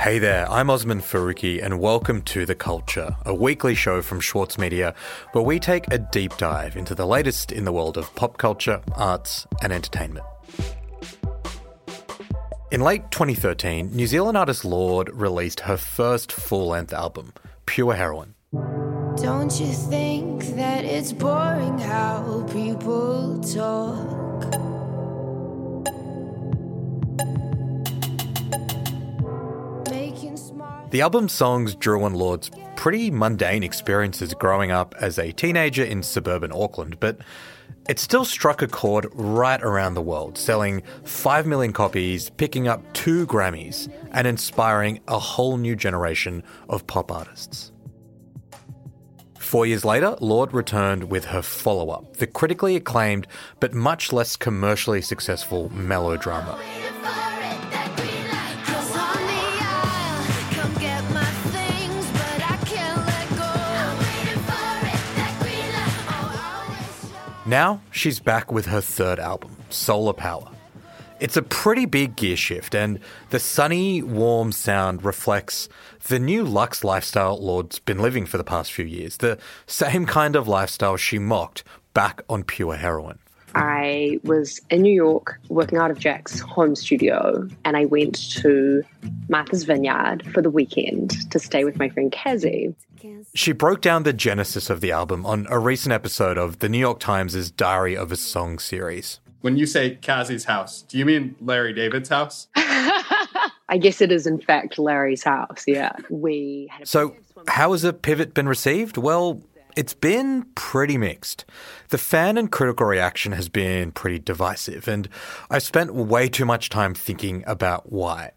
Hey there, I'm Osman Faruqi, and welcome to The Culture, a weekly show from Schwartz Media where we take a deep dive into the latest in the world of pop culture, arts, and entertainment. In late 2013, New Zealand artist Lorde released her first full length album, Pure Heroine. Don't you think that it's boring how people talk? The album's songs drew on Lorde's pretty mundane experiences growing up as a teenager in suburban Auckland, but it still struck a chord right around the world, selling 5 million copies, picking up two Grammys, and inspiring a whole new generation of pop artists. Four years later, Lorde returned with her follow up, the critically acclaimed but much less commercially successful melodrama. Now she's back with her third album, Solar Power. It's a pretty big gear shift, and the sunny, warm sound reflects the new luxe lifestyle Lorde's been living for the past few years, the same kind of lifestyle she mocked back on Pure Heroine. I was in New York working out of Jack's home studio, and I went to Martha's Vineyard for the weekend to stay with my friend Cazzie. She broke down the genesis of the album on a recent episode of the New York Times' Diary of a Song series. When you say Cazzie's house, do you mean Larry David's house? I guess it is, in fact, Larry's house. Yeah, we had a So, how has the pivot been received? Well, it's been pretty mixed. The fan and critical reaction has been pretty divisive, and I've spent way too much time thinking about why.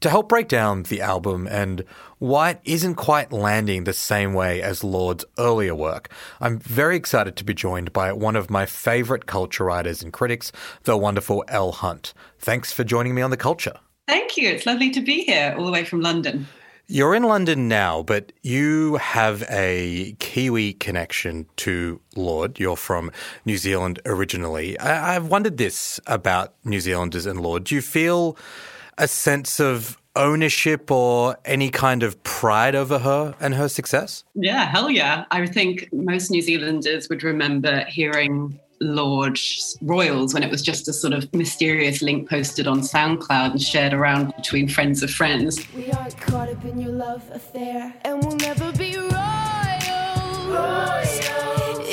To help break down the album and why it isn't quite landing the same way as Lorde's earlier work, I'm very excited to be joined by one of my favourite culture writers and critics, the wonderful Elle Hunt. Thanks for joining me on The Culture. Thank you. It's lovely to be here, all the way from London. You're in London now, but you have a Kiwi connection to Lorde. You're from New Zealand originally. I- I've wondered this about New Zealanders and Lorde. Do you feel a sense of ownership or any kind of pride over her and her success? Yeah, hell yeah. I think most New Zealanders would remember hearing Lorde Royals when it was just a sort of mysterious link posted on SoundCloud and shared around between friends of friends. We are caught up in your love affair, and we'll never be royals.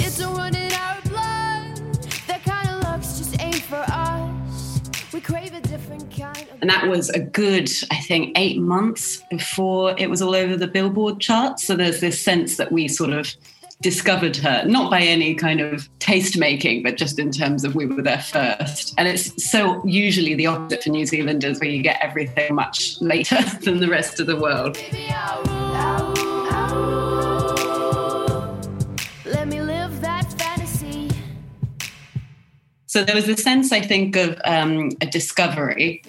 It's a run in our blood. That kind of luck's just ain't for us. We crave a different kind of. And that was a good, I think, eight months before it was all over the Billboard charts. So there's this sense that we sort of discovered her, not by any kind of taste making, but just in terms of we were there first. And it's so usually the opposite for New Zealanders, where you get everything much later than the rest of the world. Baby, I'll rule, I'll rule. Let me live that fantasy. So there was a sense, I think, of um, a discovery.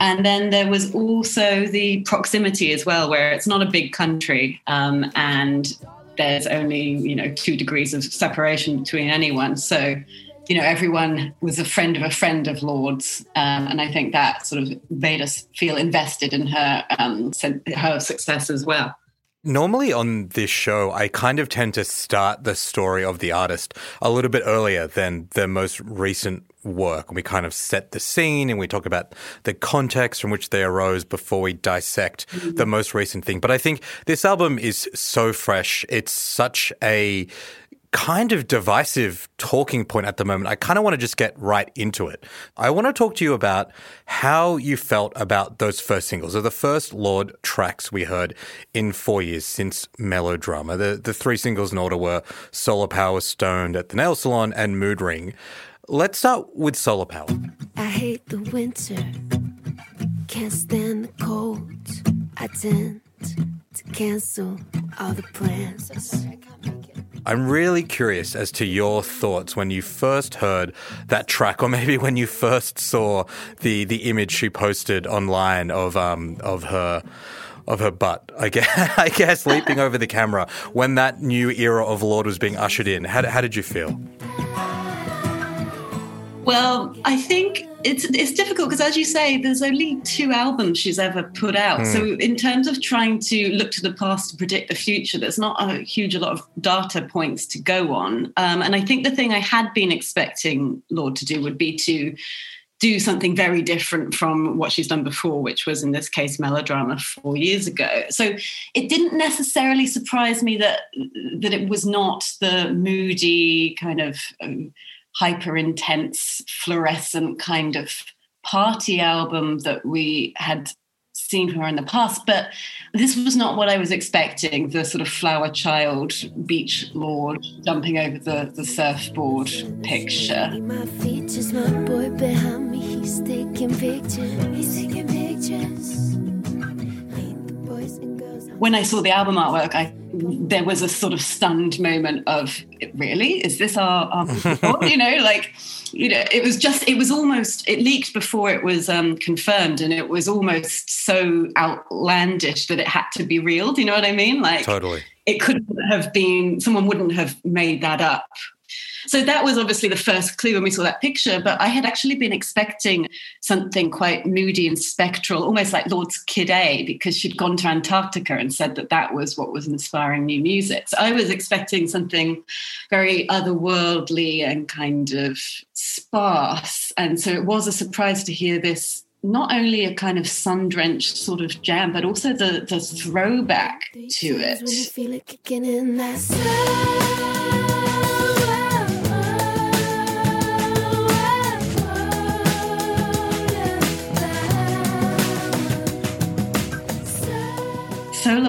And then there was also the proximity as well, where it's not a big country um, and there's only, you know, two degrees of separation between anyone. So, you know, everyone was a friend of a friend of Lorde's. Um, and I think that sort of made us feel invested in her, um, her success as well. Normally on this show, I kind of tend to start the story of the artist a little bit earlier than their most recent work. We kind of set the scene and we talk about the context from which they arose before we dissect the mm-hmm. most recent thing. But I think this album is so fresh. It's such a kind of divisive talking point at the moment. I kind of want to just get right into it. I want to talk to you about how you felt about those first singles, or the first Lorde tracks we heard in four years since Melodrama. The the three singles in order were Solar Power, Stoned at the Nail Salon, and Mood Ring. Let's start with Solar Power. I hate the winter, can't stand the cold. I tend to cancel all the plans. I'm really curious as to your thoughts when you first heard that track, or maybe when you first saw the the image she posted online of um of her of her butt. I guess, I guess leaping over the camera when that new era of Lorde was being ushered in. How, how did you feel? Well, I think it's it's difficult because, as you say, there's only two albums she's ever put out. So, in terms of trying to look to the past to predict the future, there's not a huge a lot of data points to go on. Um, and I think the thing I had been expecting Lorde to do would be to do something very different from what she's done before, which was in this case melodrama four years ago. So it didn't necessarily surprise me that that it was not the moody kind of um, hyper intense fluorescent kind of party album that we had seen her in the past but this was not what i was expecting the sort of flower child beach Lorde jumping over the, the surfboard picture My features, my boy behind me, he's taking pictures. He's taking pictures. Meet the boys and girls. when I saw the album artwork, I there was a sort of stunned moment of really is this our, our you know like you know it was just it was almost it leaked before it was um, confirmed and it was almost so outlandish that it had to be real. Do you know what I mean? Like Totally. it couldn't have been someone wouldn't have made that up. So that was obviously the first clue when we saw that picture. But I had actually been expecting something quite moody and spectral, almost like Lorde's Kid A, because she'd gone to Antarctica and said that that was what was inspiring new music. So I was expecting something very otherworldly and kind of sparse. And so it was a surprise to hear this. Not only a kind of sun-drenched sort of jam, but also the the throwback to it.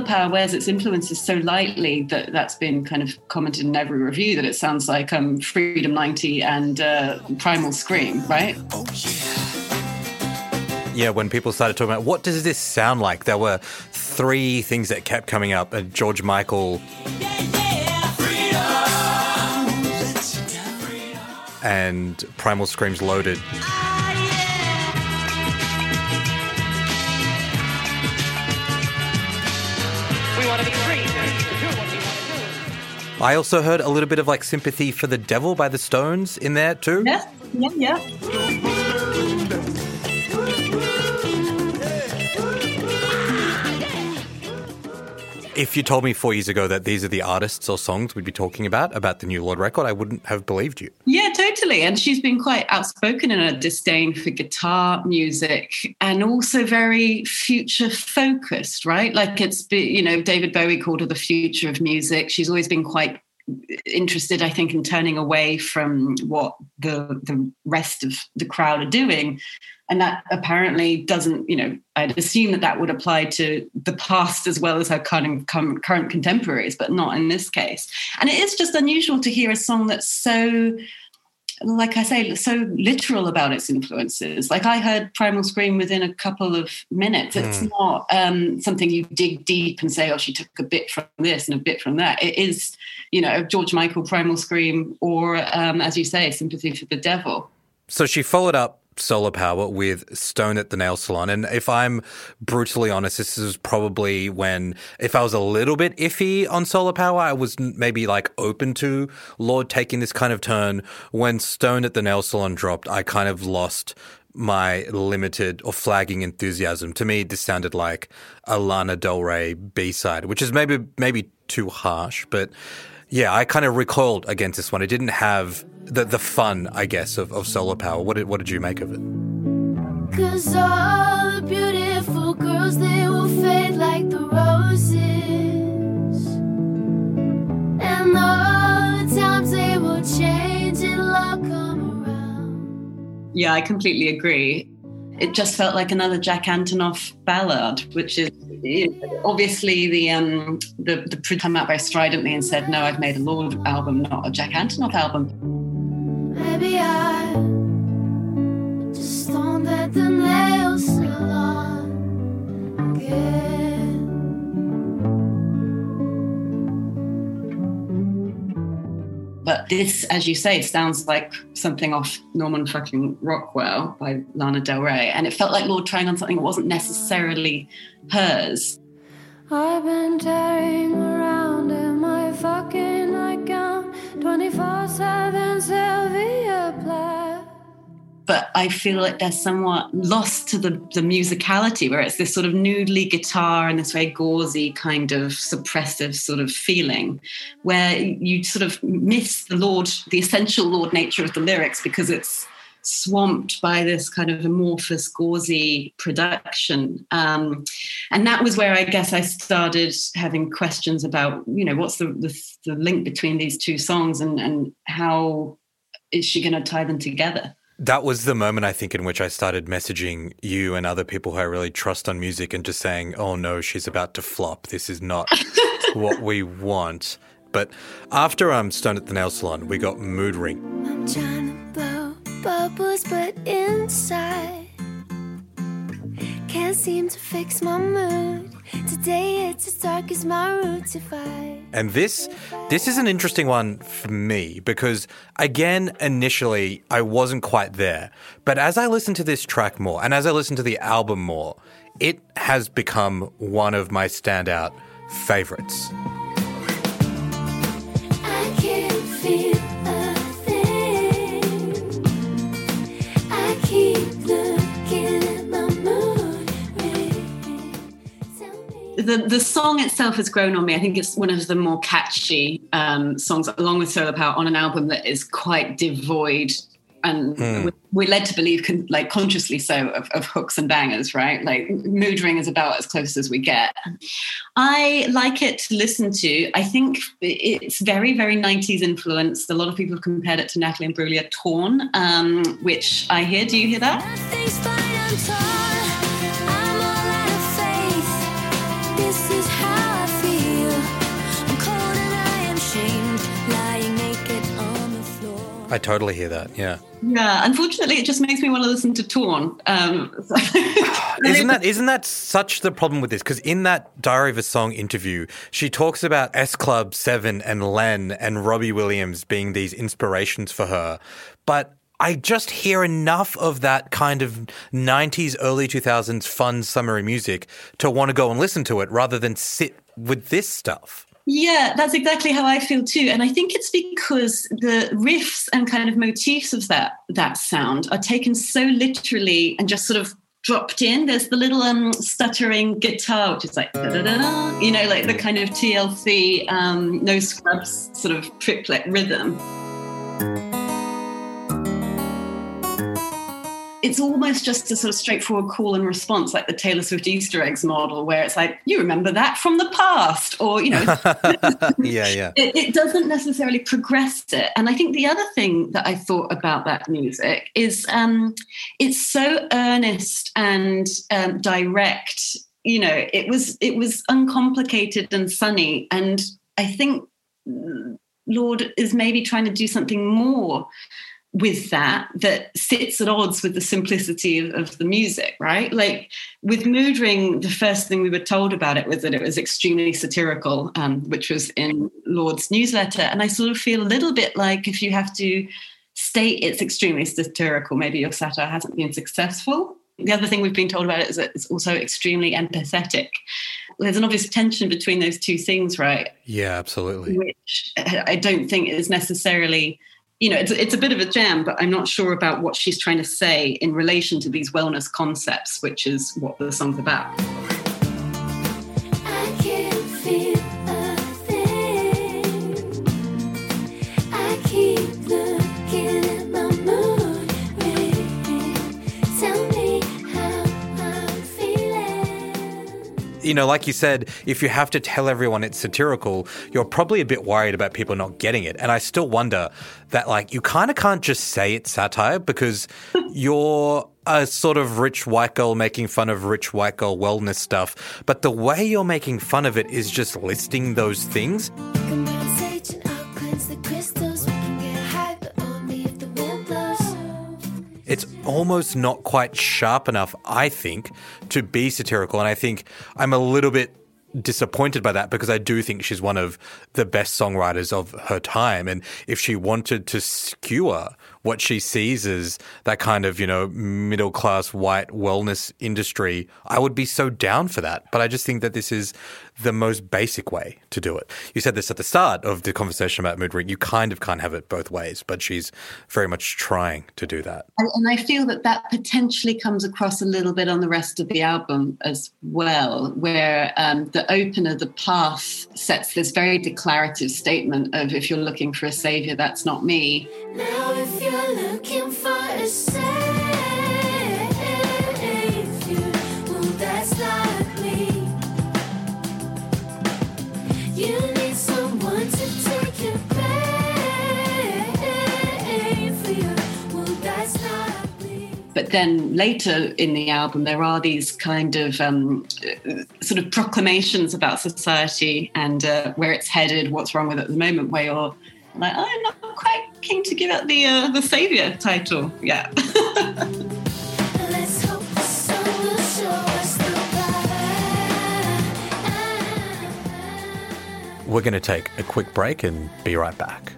Power wears its influences so lightly that that's been kind of commented in every review that it sounds like um, Freedom 90 and uh, Primal Scream, right? Oh, Yeah, Yeah, when people started talking about what does this sound like, there were three things that kept coming up. Uh, George Michael and Primal Screams Loaded. I also heard a little bit of like Sympathy for the Devil by the Stones in there too. Yes, yeah, yeah. If you told me four years ago that these are the artists or songs we'd be talking about, about the new Lorde record, I wouldn't have believed you. Yeah, totally. And she's been quite outspoken in her disdain for guitar music and also very future focused, right? Like it's, you know, David Bowie called her the future of music. She's always been quite interested, I think, in turning away from what the the rest of the crowd are doing. And that apparently doesn't, you know, I'd assume that that would apply to the past as well as her current, current current contemporaries, but not in this case. And it is just unusual to hear a song that's so like I say, so literal about its influences. Like I heard Primal Scream within a couple of minutes. It's not um, something you dig deep and say, oh, she took a bit from this and a bit from that. It is, you know, George Michael, Primal Scream, or um, as you say, Sympathy for the Devil. So she followed up Solar Power with Stone at the Nail Salon. And if I'm brutally honest, this is probably when, if I was a little bit iffy on Solar Power, I was maybe like open to Lorde taking this kind of turn. When Stone at the Nail Salon dropped, I kind of lost my limited or flagging enthusiasm. To me, this sounded like a Lana Del Rey B side, which is maybe maybe too harsh, but yeah, I kind of recoiled against this one. It didn't have the the fun, I guess, of, of solar power. What did what did you make of it? Cause all the beautiful girls, they will fade like the roses. And all the times they will change, it'll all come around. Yeah, I completely agree. It just felt like another Jack Antonoff ballad, which is obviously the um the the pre- come out very stridently and said, "No, I've made a Lorde album, not a Jack Antonoff album." Maybe I just stoned at the nail salon again. But this, as you say, sounds like something off Norman fucking Rockwell by Lana Del Rey, and it felt like Lorde trying on something that wasn't necessarily hers. I've been tearing around in my fucking 24 7 Sylvia Plath. but I feel like they're somewhat lost to the, the musicality, where it's this sort of noodly guitar and this very gauzy kind of suppressive sort of feeling, where you sort of miss the Lorde, the essential Lorde nature of the lyrics because it's swamped by this kind of amorphous, gauzy production. Um, and that was where I guess I started having questions about, you know, what's the, the, the link between these two songs and, and how is she going to tie them together? That was the moment I think in which I started messaging you and other people who I really trust on music and just saying, oh no, she's about to flop. This is not what we want. But after I'm um, Stone at the Nail Salon, we got Mood Ring. Bubbles, but inside can't seem to fix my mood. Today it's as dark as my roots if I. And this this is an interesting one for me because again initially I wasn't quite there. But as I listen to this track more and as I listen to the album more, it has become one of my standout favorites. The the song itself has grown on me. I think it's one of the more catchy um, songs, along with Solar Power, on an album that is quite devoid. And we- we're led to believe, con- like consciously so, of, of hooks and bangers, right? Like Mood Ring is about as close as we get. I like it to listen to. I think it's very, very 90s influenced. A lot of people have compared it to Natalie Imbruglia Torn, um, which I hear. Do you hear that? I totally hear that. Yeah. Yeah. Unfortunately, it just makes me want to listen to Torn. Um, Isn't that isn't that such the problem with this? Because in that Diary of a Song interview, she talks about S Club Seven and Len and Robbie Williams being these inspirations for her, but. I just hear enough of that kind of 90s, early 2000s fun summery music to want to go and listen to it rather than sit with this stuff. Yeah, that's exactly how I feel too. And I think it's because the riffs and kind of motifs of that that sound are taken so literally and just sort of dropped in. There's the little um, stuttering guitar, which is like you know, like the kind of TLC um, no scrubs sort of triplet rhythm. It's almost just a sort of straightforward call and response, like the Taylor Swift Easter eggs model, where it's like, you remember that from the past, or, you know, yeah, yeah. it, it doesn't necessarily progress it. And I think the other thing that I thought about that music is um, it's so earnest and um, direct. You know, it was it was uncomplicated and sunny, and I think Lorde is maybe trying to do something more with that that sits at odds with the simplicity of, of, the music, right? Like with Mood Ring, the first thing we were told about it was that it was extremely satirical, um, which was in Lorde's newsletter. And I sort of feel a little bit like if you have to state it's extremely satirical, maybe your satire hasn't been successful. The other thing we've been told about it is that it's also extremely empathetic. There's an obvious tension between those two things, right? Yeah, absolutely. Which I don't think is necessarily you know, it's, it's a bit of a jam, but I'm not sure about what she's trying to say in relation to these wellness concepts, which is what the song's about. You know, like you said, if you have to tell everyone it's satirical, you're probably a bit worried about people not getting it. And I still wonder that, like, you kind of can't just say it's satire because you're a sort of rich white girl making fun of rich white girl wellness stuff. But the way you're making fun of it is just listing those things. It's almost not quite sharp enough, I think, to be satirical. And I think I'm a little bit disappointed by that because I do think she's one of the best songwriters of her time. And if she wanted to skewer what she sees as that kind of, you know, middle class white wellness industry, I would be so down for that. But I just think that this is the most basic way to do it. You said this at the start of the conversation about mood ring. You kind of can't have it both ways, but she's very much trying to do that. And, and I feel that that potentially comes across a little bit on the rest of the album as well, where um, the opener, The Path, sets this very declarative statement of if you're looking for a savior, that's not me. Now, if you're looking for a savior, then later in the album, there are these kind of um, sort of proclamations about society and uh, where it's headed, what's wrong with it at the moment, where you're like, I'm not quite keen to give up the uh, the savior title. Yeah. Let's hope the sun will show us the light. We're going to take a quick break and be right back.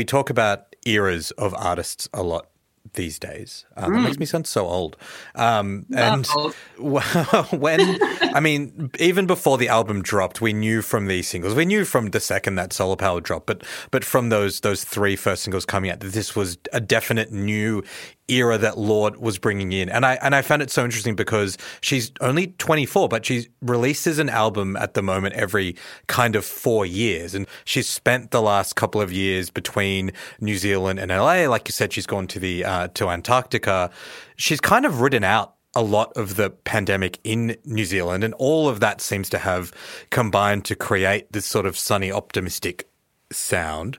We talk about eras of artists a lot these days. Um, It makes me sound so old. Um, and old. when, I mean, even before the album dropped, we knew from these singles, we knew from the second that Solar Power dropped, but but from those those three first singles coming out, that this was a definite new era that Lorde was bringing in. And I and I found it so interesting because she's only 24, but she releases an album at the moment every kind of 4 years and she's spent the last couple of years between New Zealand and LA. Like you said she's gone to the uh, to Antarctica. She's kind of ridden out a lot of the pandemic in New Zealand and all of that seems to have combined to create this sort of sunny optimistic sound.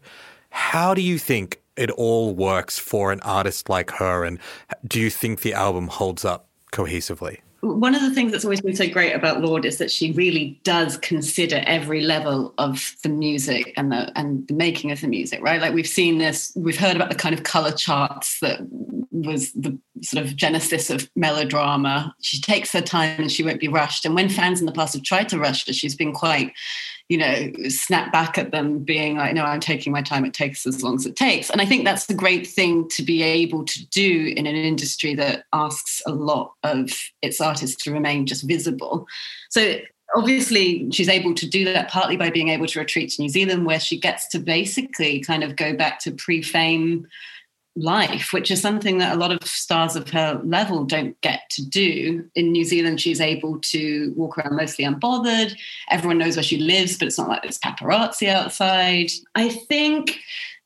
How do you think it all works for an artist like her? And do you think the album holds up cohesively? One of the things that's always been so great about Lorde is that she really does consider every level of the music and the and the making of the music, right? Like we've seen this, we've heard about the kind of color charts that was the sort of genesis of melodrama. She takes her time and she won't be rushed. And when fans in the past have tried to rush her, she's been quite you know, snap back at them being like, no, I'm taking my time. It takes as long as it takes. And I think that's the great thing to be able to do in an industry that asks a lot of its artists to remain just visible. So obviously she's able to do that partly by being able to retreat to New Zealand, where she gets to basically kind of go back to pre-fame life, which is something that a lot of stars of her level don't get to do. In New Zealand, she's able to walk around mostly unbothered. Everyone knows where she lives, but it's not like there's paparazzi outside. I think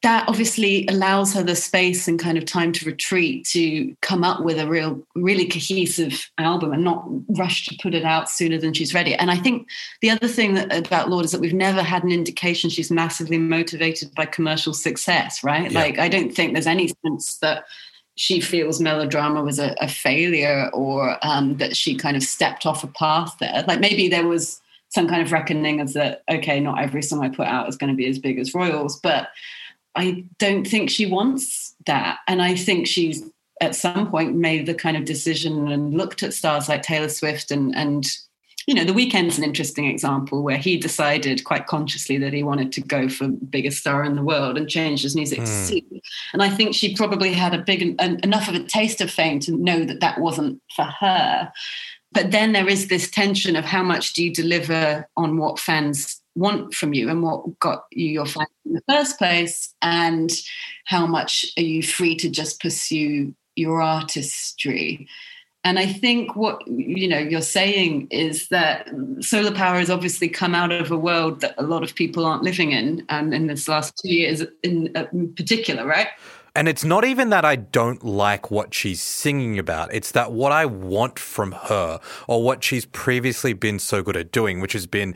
that obviously allows her the space and kind of time to retreat to come up with a real really cohesive album and not rush to put it out sooner than she's ready. And i think the other thing that, about Lorde is that we've never had an indication she's massively motivated by commercial success right? Yeah. like i don't think there's any sense that she feels melodrama was a, a failure or um, that she kind of stepped off a path there. Like maybe there was some kind of reckoning of that okay not every song i put out is going to be as big as royals but I don't think she wants that. And I think she's at some point made the kind of decision and looked at stars like Taylor Swift and and you know, The Weeknd's an interesting example where he decided quite consciously that he wanted to go for biggest star in the world and changed his music to hmm. suit. And I think she probably had a big en- enough of a taste of fame to know that that wasn't for her. But then there is this tension of how much do you deliver on what fans want from you and what got you your fans in the first place, and how much are you free to just pursue your artistry. And I think what you know you're saying is that solar power has obviously come out of a world that a lot of people aren't living in, and in this last two years in particular, right? And it's not even that I don't like what she's singing about. It's that what I want from her or what she's previously been so good at doing, which has been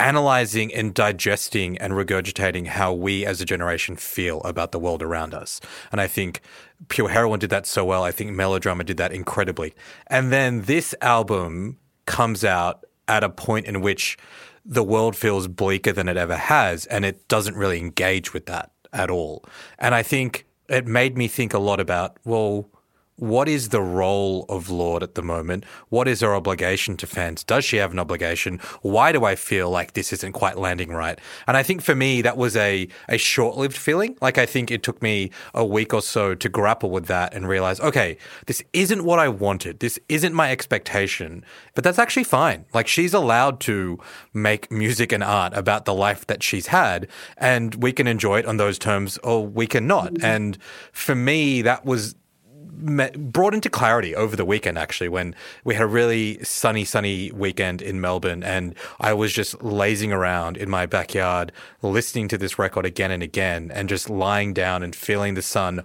analyzing and digesting and regurgitating how we as a generation feel about the world around us. And I think Pure Heroine did that so well. I think Melodrama did that incredibly. And then this album comes out at a point in which the world feels bleaker than it ever has, and it doesn't really engage with that at all. And I think it made me think a lot about, well, what is the role of Lorde at the moment? What is her obligation to fans? Does she have an obligation? Why do I feel like this isn't quite landing right? And I think for me, that was a, a short lived feeling. Like, I think it took me a week or so to grapple with that and realize, okay, this isn't what I wanted. This isn't my expectation, but that's actually fine. Like, she's allowed to make music and art about the life that she's had, and we can enjoy it on those terms or we cannot. Mm-hmm. And for me, that was me- brought into clarity over the weekend actually when we had a really sunny sunny weekend in Melbourne and I was just lazing around in my backyard listening to this record again and again and just lying down and feeling the sun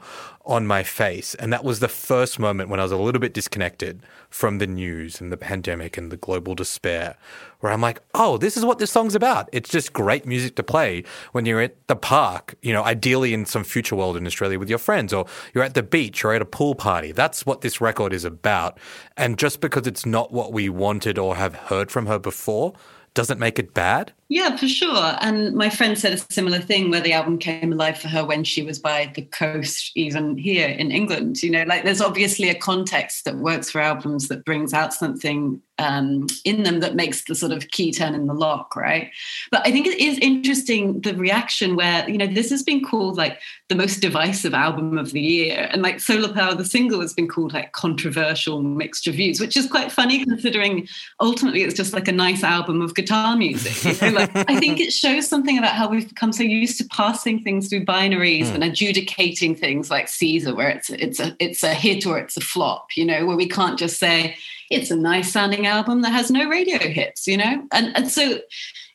on my face. And that was the first moment when I was a little bit disconnected from the news and the pandemic and the global despair where I'm like oh this is what this song's about. It's just great music to play when you're at the park you know ideally in some future world in Australia with your friends or you're at the beach or at a pool party. That's what this record is about. And just because it's not what we wanted or have heard from her before doesn't make it bad Yeah, for sure. And my friend said a similar thing where the album came alive for her when she was by the coast, even here in England. You know, like there's obviously a context that works for albums that brings out something um, in them that makes the sort of key turn in the lock, right? But I think it is interesting the reaction where, you know, this has been called like the most divisive album of the year. And like Solar Power, the single, has been called like controversial mixed reviews, which is quite funny considering ultimately it's just like a nice album of guitar music. like, I think it shows something about how we've become so used to passing things through binaries hmm. and adjudicating things like Caesar, where it's it's a it's a hit or it's a flop, you know, where we can't just say it's a nice sounding album that has no radio hits, you know? And and so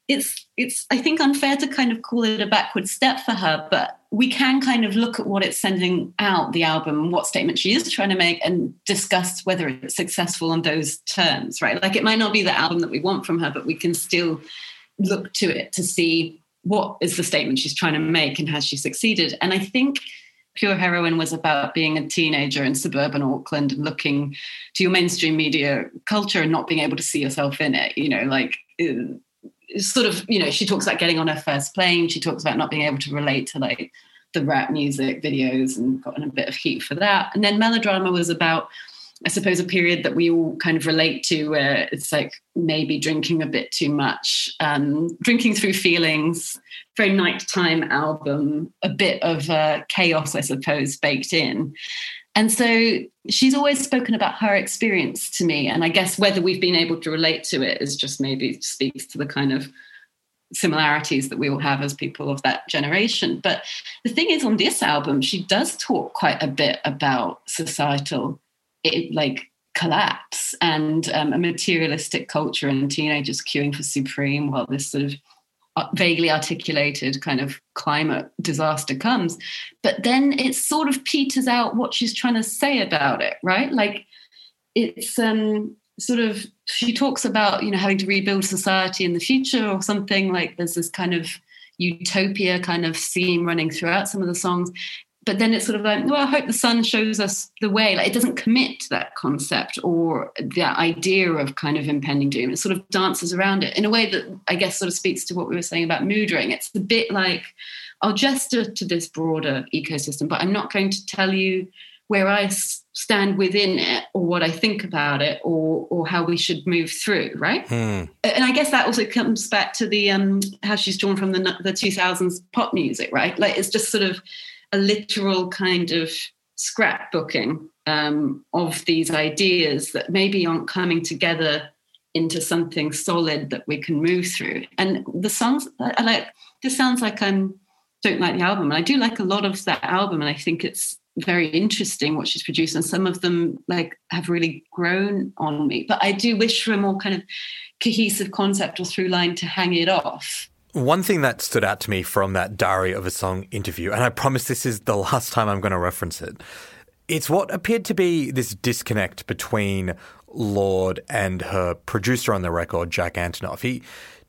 it's it's I think unfair to kind of call it a backward step for her, but we can kind of look at what it's sending out the album, what statement she is trying to make, and discuss whether it's successful on those terms, right? Like it might not be the album that we want from her, but we can still look to it to see what is the statement she's trying to make and has she succeeded. And I think Pure Heroine was about being a teenager in suburban Auckland and looking to your mainstream media culture and not being able to see yourself in it. You know, like uh, sort of, you know, she talks about getting on her first plane. She talks about not being able to relate to like the rap music videos and gotten a bit of heat for that. And then Melodrama was about, I suppose, a period that we all kind of relate to where it's like maybe drinking a bit too much, um, drinking through feelings, very nighttime album, a bit of uh, chaos, I suppose, baked in. And so she's always spoken about her experience to me. And I guess whether we've been able to relate to it is just maybe speaks to the kind of similarities that we all have as people of that generation. But the thing is, on this album, she does talk quite a bit about societal, it, like collapse. And um, a materialistic culture and teenagers queuing for supreme while this sort of uh, vaguely articulated kind of climate disaster comes. But then it sort of peters out what she's trying to say about it right? Like it's um sort of she talks about you know having to rebuild society in the future or something. Like there's this kind of utopia kind of theme running throughout some of the songs but then it's sort of like well i hope the sun shows us the way. Like it doesn't commit to that concept or that idea of kind of impending doom. It sort of dances around it in a way that i guess sort of speaks to what we were saying about mood ring it's a bit like i'll gesture to this broader ecosystem but i'm not going to tell you where I stand within it or what i think about it or or how we should move through right? And i guess that also comes back to the um how she's drawn from the the 2000s pop music right? Like it's just sort of a literal kind of scrapbooking um, of these ideas that maybe aren't coming together into something solid that we can move through. And the songs, I, like. This sounds like I am don't like the album, and I do like a lot of that album, and I think it's very interesting what she's produced, and some of them like have really grown on me. But I do wish for a more kind of cohesive concept or through line to hang it off. One thing that stood out to me from that Diary of a Song interview, and I promise this is the last time I'm going to reference it, it's what appeared to be this disconnect between Lorde and her producer on the record, Jack Antonoff. He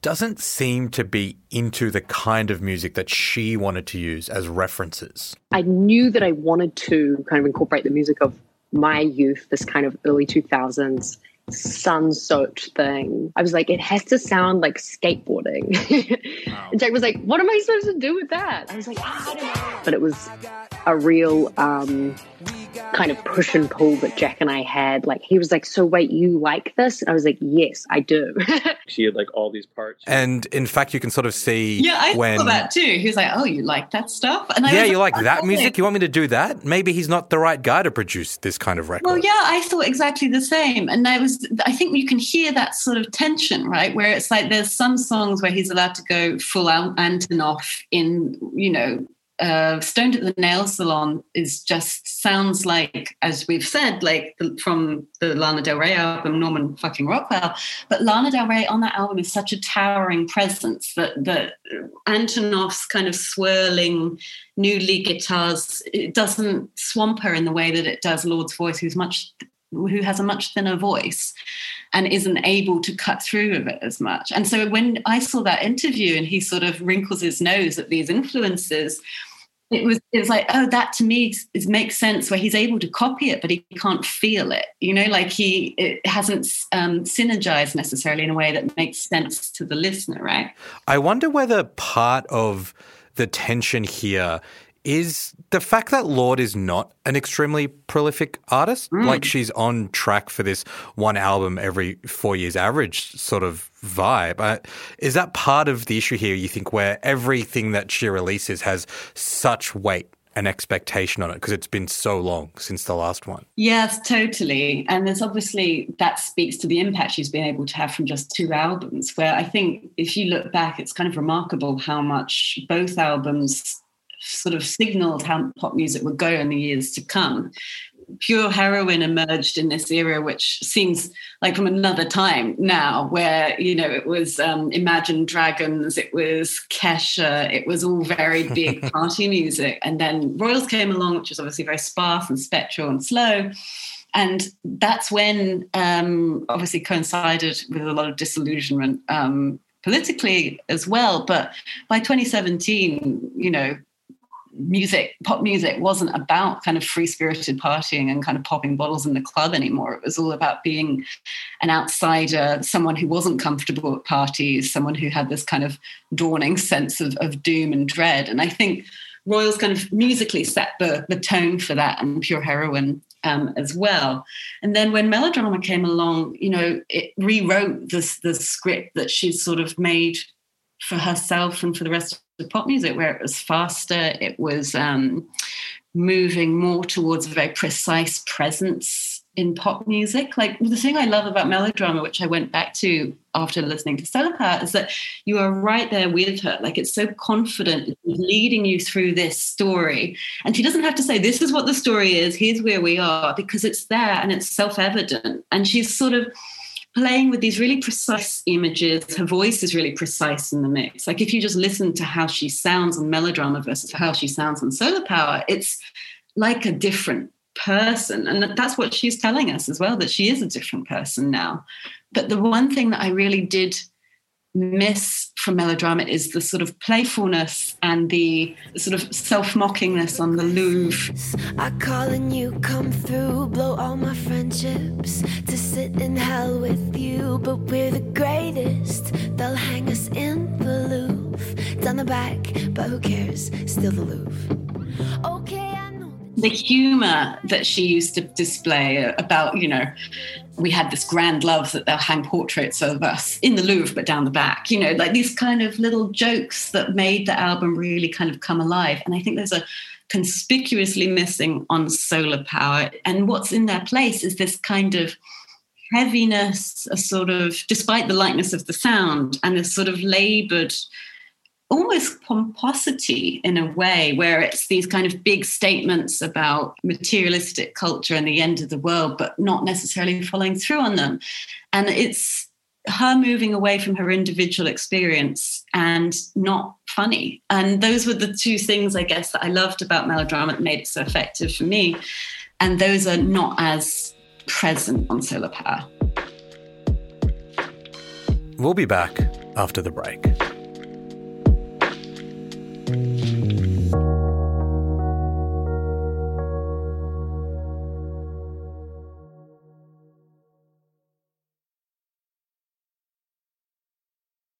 doesn't seem to be into the kind of music that she wanted to use as references. I knew that I wanted to kind of incorporate the music of my youth, this kind of early 2000s sun soaked thing. I was like, it has to sound like skateboarding. and Jack was like, what am I supposed to do with that? I was like, I don't know. But it was a real um, kind of push and pull that Jack and I had. Like he was like, "So wait, you like this?" And I was like, "Yes, I do." She had like all these parts. And in fact, you can sort of see Yeah, I when. saw that too. He was like, "Oh, you like that stuff?" And I Yeah, was you like that "Okay." music? You want me to do that? Maybe he's not the right guy to produce this kind of record. Well, yeah, I thought exactly the same, and I was. I think you can hear that sort of tension, right? Where it's like there's some songs where he's allowed to go full out Antonoff in, you know. Uh, Stoned at the Nail Salon is just sounds like, as we've said, like the, from the Lana Del Rey album, Norman fucking Rockwell. But Lana Del Rey on that album is such a towering presence that that Antonoff's kind of swirling new lead guitars it doesn't swamp her in the way that it does Lorde's voice, who's much who has a much thinner voice and isn't able to cut through with it as much. And so when I saw that interview and he sort of wrinkles his nose at these influences, it was it was like oh that to me is makes sense where he's able to copy it but he can't feel it you know like he it hasn't um, synergized necessarily in a way that makes sense to the listener right I wonder whether part of the tension here is the fact that Lorde is not an extremely prolific artist. Like she's on track for this one album every four years average sort of vibe. Uh, is that part of the issue here, you think, where everything that she releases has such weight and expectation on it because it's been so long since the last one? Yes, totally. And there's obviously that speaks to the impact she's been able to have from just two albums. Where I think if you look back, it's kind of remarkable how much both albums sort of signaled how pop music would go in the years to come. Pure Heroine emerged in this era, which seems like from another time now, where you know it was um, Imagine Dragons, it was Kesha, it was all very big party music, and then Royals came along, which was obviously very sparse and spectral and slow. And that's when, um, obviously, coincided with a lot of disillusionment um, politically as well. But by 2017, you know, music, pop music wasn't about kind of free spirited partying and kind of popping bottles in the club anymore. It was all about being an outsider, someone who wasn't comfortable at parties, someone who had this kind of dawning sense of, of doom and dread. And I think Royals kind of musically set the, the tone for that and Pure Heroine um, as well. And then when Melodrama came along, you know, it rewrote this the script that she'd sort of made for herself and for the rest pop music, where it was faster, it was um, moving more towards a very precise presence in pop music. Like the thing I love about melodrama, which I went back to after listening to Power, is that you are right there with her. Like it's so confident, leading you through this story. And she doesn't have to say, This is what the story is, here's where we are, because it's there and it's self evident. And she's sort of playing with these really precise images. Her voice is really precise in the mix. Like if you just listen to how she sounds on melodrama versus how she sounds on solar power, it's like a different person. And that's what she's telling us as well, that she is a different person now. But the one thing that I really did miss from melodrama is the sort of playfulness and the sort of self-mockingness on the Louvre. I call and you come through, blow all my friendships to sit in hell with you. But we're the greatest, they'll hang us in the Louvre. Down the back, but who cares? Still the Louvre. Know. The humor that she used to display about, you know, we had this grand love that they'll hang portraits of us in the Louvre, but down the back, you know, like these kind of little jokes that made the album really kind of come alive. And I think there's a conspicuously missing on Solar Power. And what's in their place is this kind of heaviness, a sort of, despite the lightness of the sound, and this sort of labored almost pomposity in a way where it's these kind of big statements about materialistic culture and the end of the world but not necessarily following through on them. And it's her moving away from her individual experience and not funny. And those were the two things i guess that i loved about melodrama that made it so effective for me. And those are not as present on solar power. We'll be back after the break.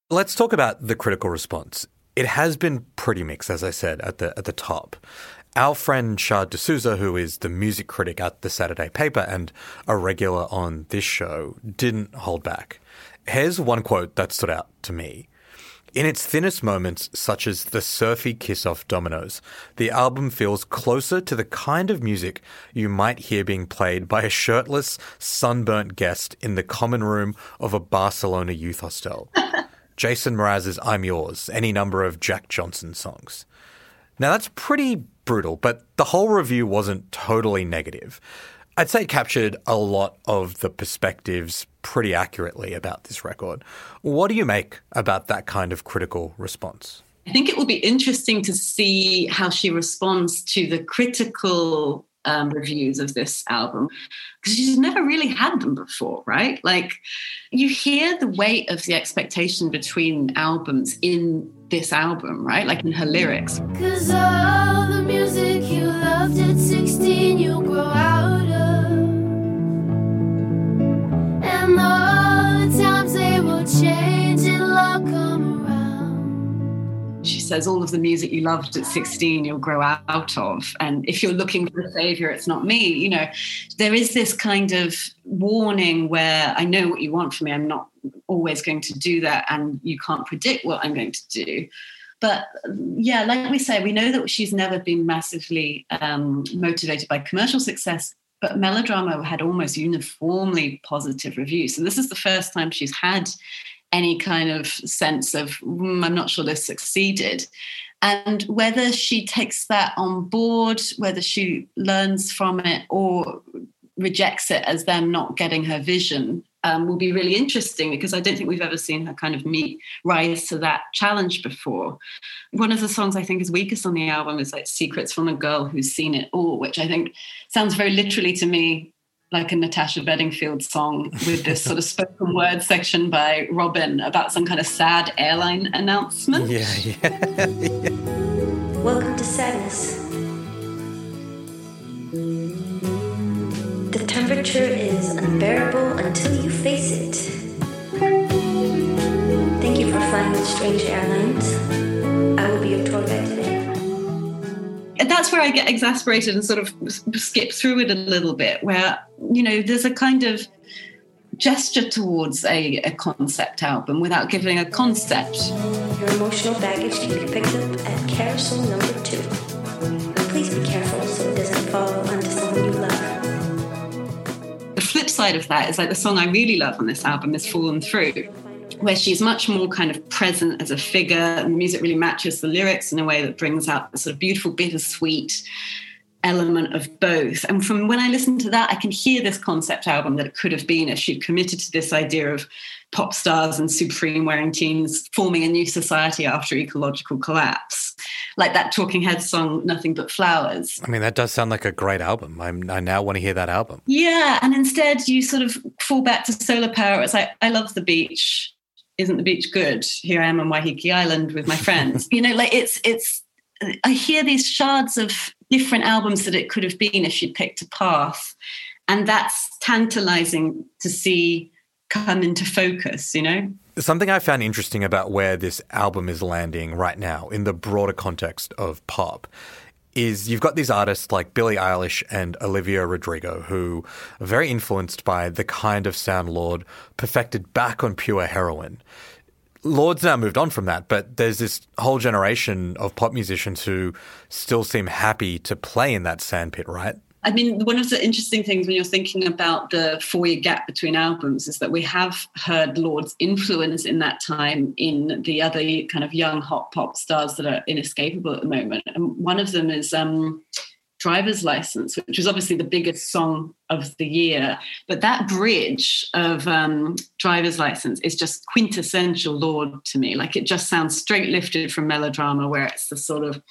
Let's talk about the critical response. It has been pretty mixed, as I said at the at the top. Our friend Shaad D'Souza, who is the music critic at the Saturday paper and a regular on this show, didn't hold back. Here's one quote that stood out to me. In its thinnest moments, such as the surfy kiss off dominoes, the album feels closer to the kind of music you might hear being played by a shirtless, sunburnt guest in the common room of a Barcelona youth hostel. Jason Mraz's I'm Yours, any number of Jack Johnson songs. Now that's pretty brutal, but the whole review wasn't totally negative. I'd say it captured a lot of the perspectives pretty accurately about this record. What do you make about that kind of critical response? I think it will be interesting to see how she responds to the critical um, reviews of this album because she's never really had them before, right? Like you hear the weight of the expectation between albums in this album, right? Like in her lyrics. Cause all the music you loved at 16 you'll grow out of. And all the times they will change, it'll all come says, All of the music you loved at 16, you'll grow out of. And if you're looking for a savior, it's not me. You know, there is this kind of warning where I know what you want from me. I'm not always going to do that. And you can't predict what I'm going to do. But yeah, like we say, we know that she's never been massively um, motivated by commercial success. But melodrama had almost uniformly positive reviews. So this is the first time she's had any kind of sense of "Mm, i'm not sure this succeeded. And whether she takes that on board whether she learns from it or rejects it as them not getting her vision um, will be really interesting because i don't think we've ever seen her kind of meet rise to that challenge before. One of the songs i think is weakest on the album is like secrets from a girl who's seen it all which i think sounds very literally to me like a Natasha Bedingfield song with this sort of spoken word section by Robyn about some kind of sad airline announcement. Yeah, yeah. Welcome to sadness. The temperature is unbearable until you face it. Thank you for flying with Strange Airlines. I will be your tour guide today. And that's where I get exasperated and sort of skip through it a little bit, where, you know, there's a kind of gesture towards a, a concept album without giving a concept. Your emotional baggage can be picked up at carousel number two. But please be careful so it doesn't fall onto someone you love. The flip side of that is like the song I really love on this album is Fallen Fruit, where she's much more kind of present as a figure, and the music really matches the lyrics in a way that brings out the sort of beautiful, bittersweet element of both. And from when I listen to that, I can hear this concept album that it could have been if she'd committed to this idea of pop stars and supreme wearing teens forming a new society after ecological collapse. Like that Talking Heads song, Nothing But Flowers. I mean, that does sound like a great album. I'm, I now want to hear that album. Yeah. And instead, you sort of fall back to solar power. It's like, I love the beach. Isn't the beach good? Here I am on Waiheke Island with my friends. you know, like it's, it's, I hear these shards of different albums that it could have been if she'd picked a path. And that's tantalizing to see come into focus, you know? Something I found interesting about where this album is landing right now in the broader context of pop is you've got these artists like Billie Eilish and Olivia Rodrigo who are very influenced by the kind of sound Lorde perfected back on Pure Heroine. Lorde's now moved on from that, but there's this whole generation of pop musicians who still seem happy to play in that sandpit, right? I mean, one of the interesting things when you're thinking about the four year gap between albums is that we have heard Lorde's influence in that time in the other kind of young hot pop stars that are inescapable at the moment. And one of them is um, Driver's License, which was obviously the biggest song of the year. But that bridge of um, Driver's License is just quintessential Lord to me. Like it just sounds straight lifted from melodrama, where it's the sort of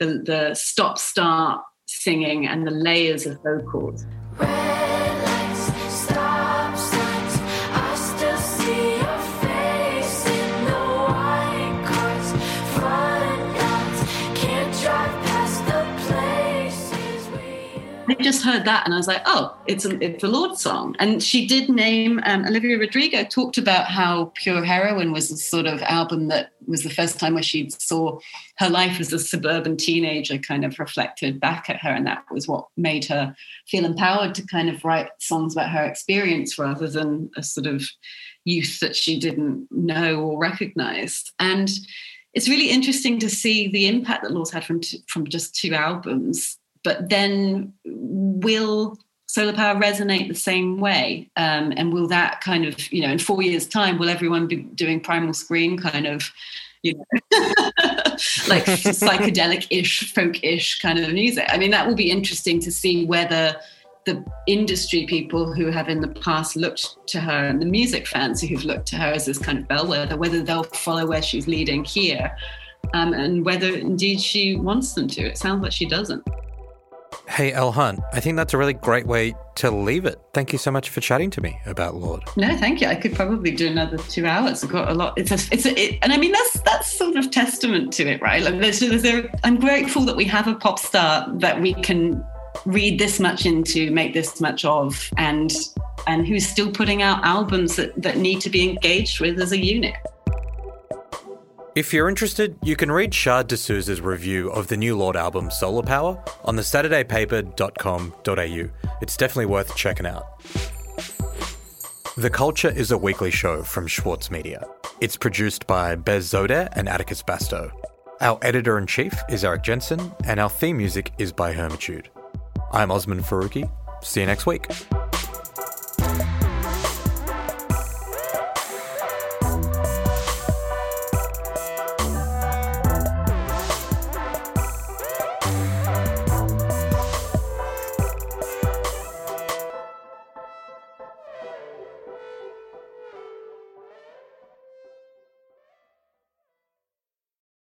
the, the stop start singing and the layers of vocals. Just heard that and I was like, oh, it's a, it's a Lorde song. And she did name, um, Olivia Rodrigo talked about how Pure Heroine was a sort of album that was the first time where she saw her life as a suburban teenager kind of reflected back at her. And that was what made her feel empowered to kind of write songs about her experience rather than a sort of youth that she didn't know or recognize. And it's really interesting to see the impact that Lorde's had from, t- from just two albums but then will solar power resonate the same way? Um, and will that kind of, you know, in four years' time, will everyone be doing primal scream kind of, you know, like psychedelic-ish, folk-ish kind of music? I mean, that will be interesting to see whether the industry people who have in the past looked to her and the music fans who've looked to her as this kind of bellwether, whether they'll follow where she's leading here. Um, and whether indeed she wants them to. It sounds like she doesn't. Hey, Elle Hunt, I think that's a really great way to leave it. Thank you so much for chatting to me about Lorde. No, thank you. I could probably do another two hours. I've got a lot. It's a, it's a, it, and I mean that's that's sort of testament to it, right? Like there's, there's a, I'm grateful that we have a pop star that we can read this much into, make this much of, and and who's still putting out albums that that need to be engaged with as a unit. If you're interested, you can read Shaad D'Souza's review of the new Lorde album Solar Power on the thesaturdaypaper.com.au. It's definitely worth checking out. The Culture is a weekly show from Schwartz Media. It's produced by Bez Zoder and Atticus Basto. Our editor in chief is Erik Jensen, and our theme music is by Hermitude. I'm Osman Faruqi. See you next week.